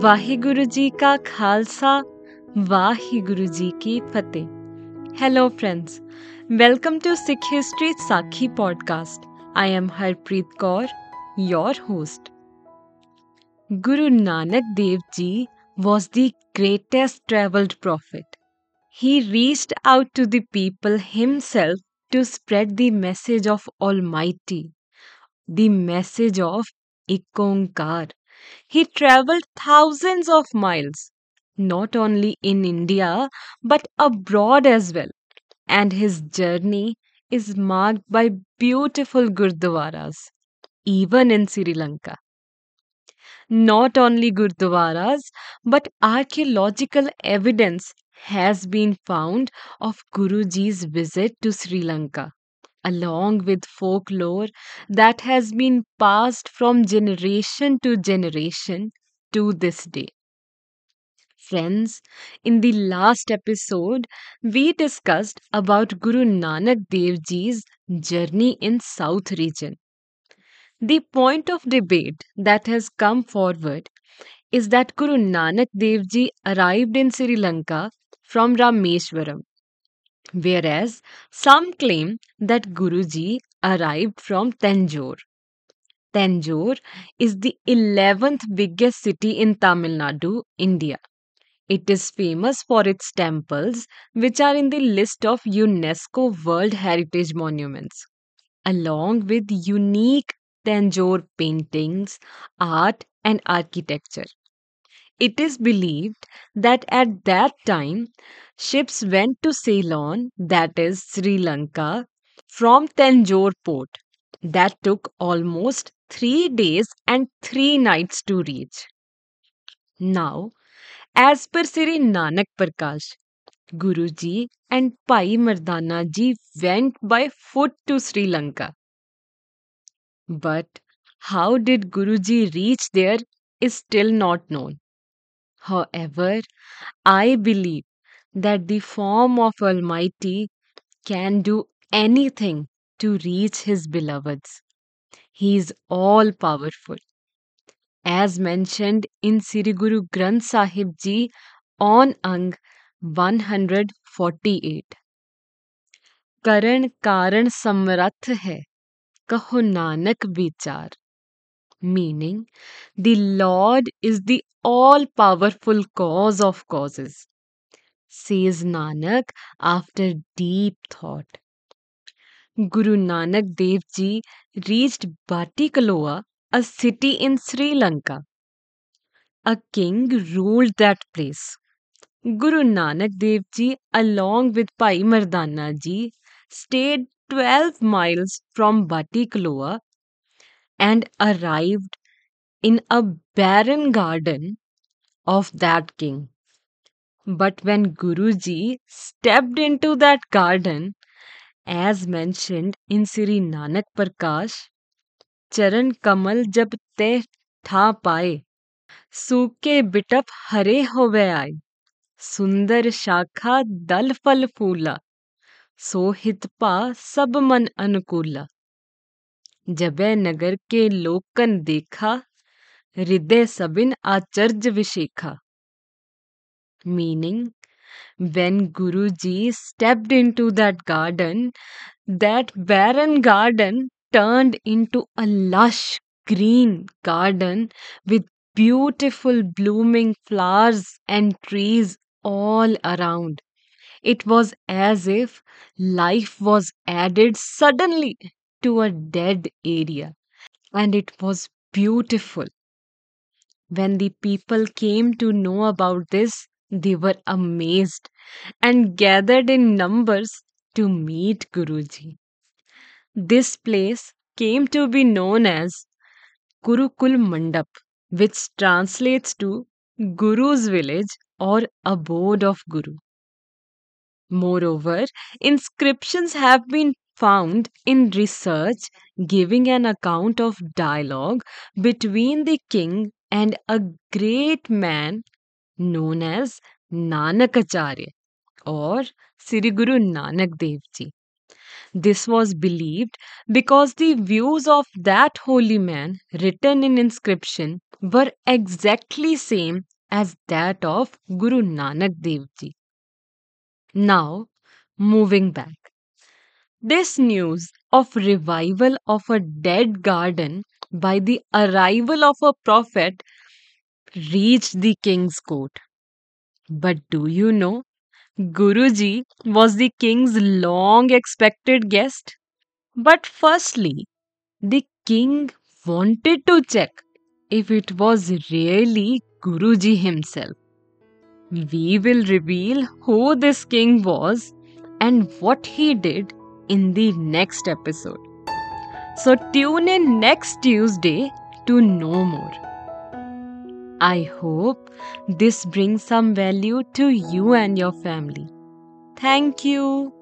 ਵਾਹਿਗੁਰੂ ਜੀ ਕਾ ਖਾਲਸਾ ਵਾਹਿਗੁਰੂ ਜੀ ਕੀ ਫਤਿਹ hello friends welcome to sikh history sakhi podcast i am harpreet kaur your host guru nanak dev ji was the greatest traveled prophet he reached out to the people himself to spread the message of almighty the message of ikonkar he traveled thousands of miles, not only in India but abroad as well. And his journey is marked by beautiful gurdwaras, even in Sri Lanka. Not only gurdwaras, but archaeological evidence has been found of Guruji's visit to Sri Lanka along with folklore that has been passed from generation to generation to this day. Friends, in the last episode, we discussed about Guru Nanak Dev Ji's journey in South region. The point of debate that has come forward is that Guru Nanak Dev Ji arrived in Sri Lanka from Rameshwaram whereas some claim that Guruji arrived from Tanjore. Tanjore is the 11th biggest city in Tamil Nadu, India. It is famous for its temples, which are in the list of UNESCO World Heritage Monuments, along with unique Tanjore paintings, art, and architecture. It is believed that at that time, ships went to Ceylon, that is Sri Lanka, from Tanjore port. That took almost three days and three nights to reach. Now, as per Sri Nanak Prakash, Guruji and Bhai Mardana ji went by foot to Sri Lanka. But how did Guruji reach there is still not known. However, I believe that the form of Almighty can do anything to reach His beloveds. He is all powerful. As mentioned in Sri Guru Granth Sahib Ji on Ang 148. करण कारण समर्थ है कहो नानक विचार meaning the Lord is the all powerful cause of causes, says Nanak after deep thought. Guru Nanak Dev Ji reached Batticaloa, a city in Sri Lanka. A king ruled that place. Guru Nanak Dev Ji, along with Bhai Mardana Ji, stayed 12 miles from Batticaloa and arrived in a barren garden of that king. But when Guruji stepped into that garden, as mentioned in Sri Nanak Prakash, चरण कमल जब ते ठा पाए सूखे बिटप हरे होवे आए सुंदर शाखा दल फल फूला सोहित पा सब मन अनुकूला जबे नगर के लोकन देखा हृदय Sabin Acharya Vishekha meaning when guruji stepped into that garden that barren garden turned into a lush green garden with beautiful blooming flowers and trees all around it was as if life was added suddenly to a dead area, and it was beautiful. When the people came to know about this, they were amazed and gathered in numbers to meet Guruji. This place came to be known as Gurukul Mandap, which translates to Guru's village or abode of Guru. Moreover, inscriptions have been found in research giving an account of dialogue between the king and a great man known as Nanakacharya or Sri Guru Nanak Dev Ji. This was believed because the views of that holy man written in inscription were exactly same as that of Guru Nanak Dev Ji. Now, moving back. This news of revival of a dead garden by the arrival of a prophet reached the king's court. But do you know, Guruji was the king's long expected guest. But firstly, the king wanted to check if it was really Guruji himself. We will reveal who this king was and what he did in the next episode. So tune in next Tuesday to know more. I hope this brings some value to you and your family. Thank you.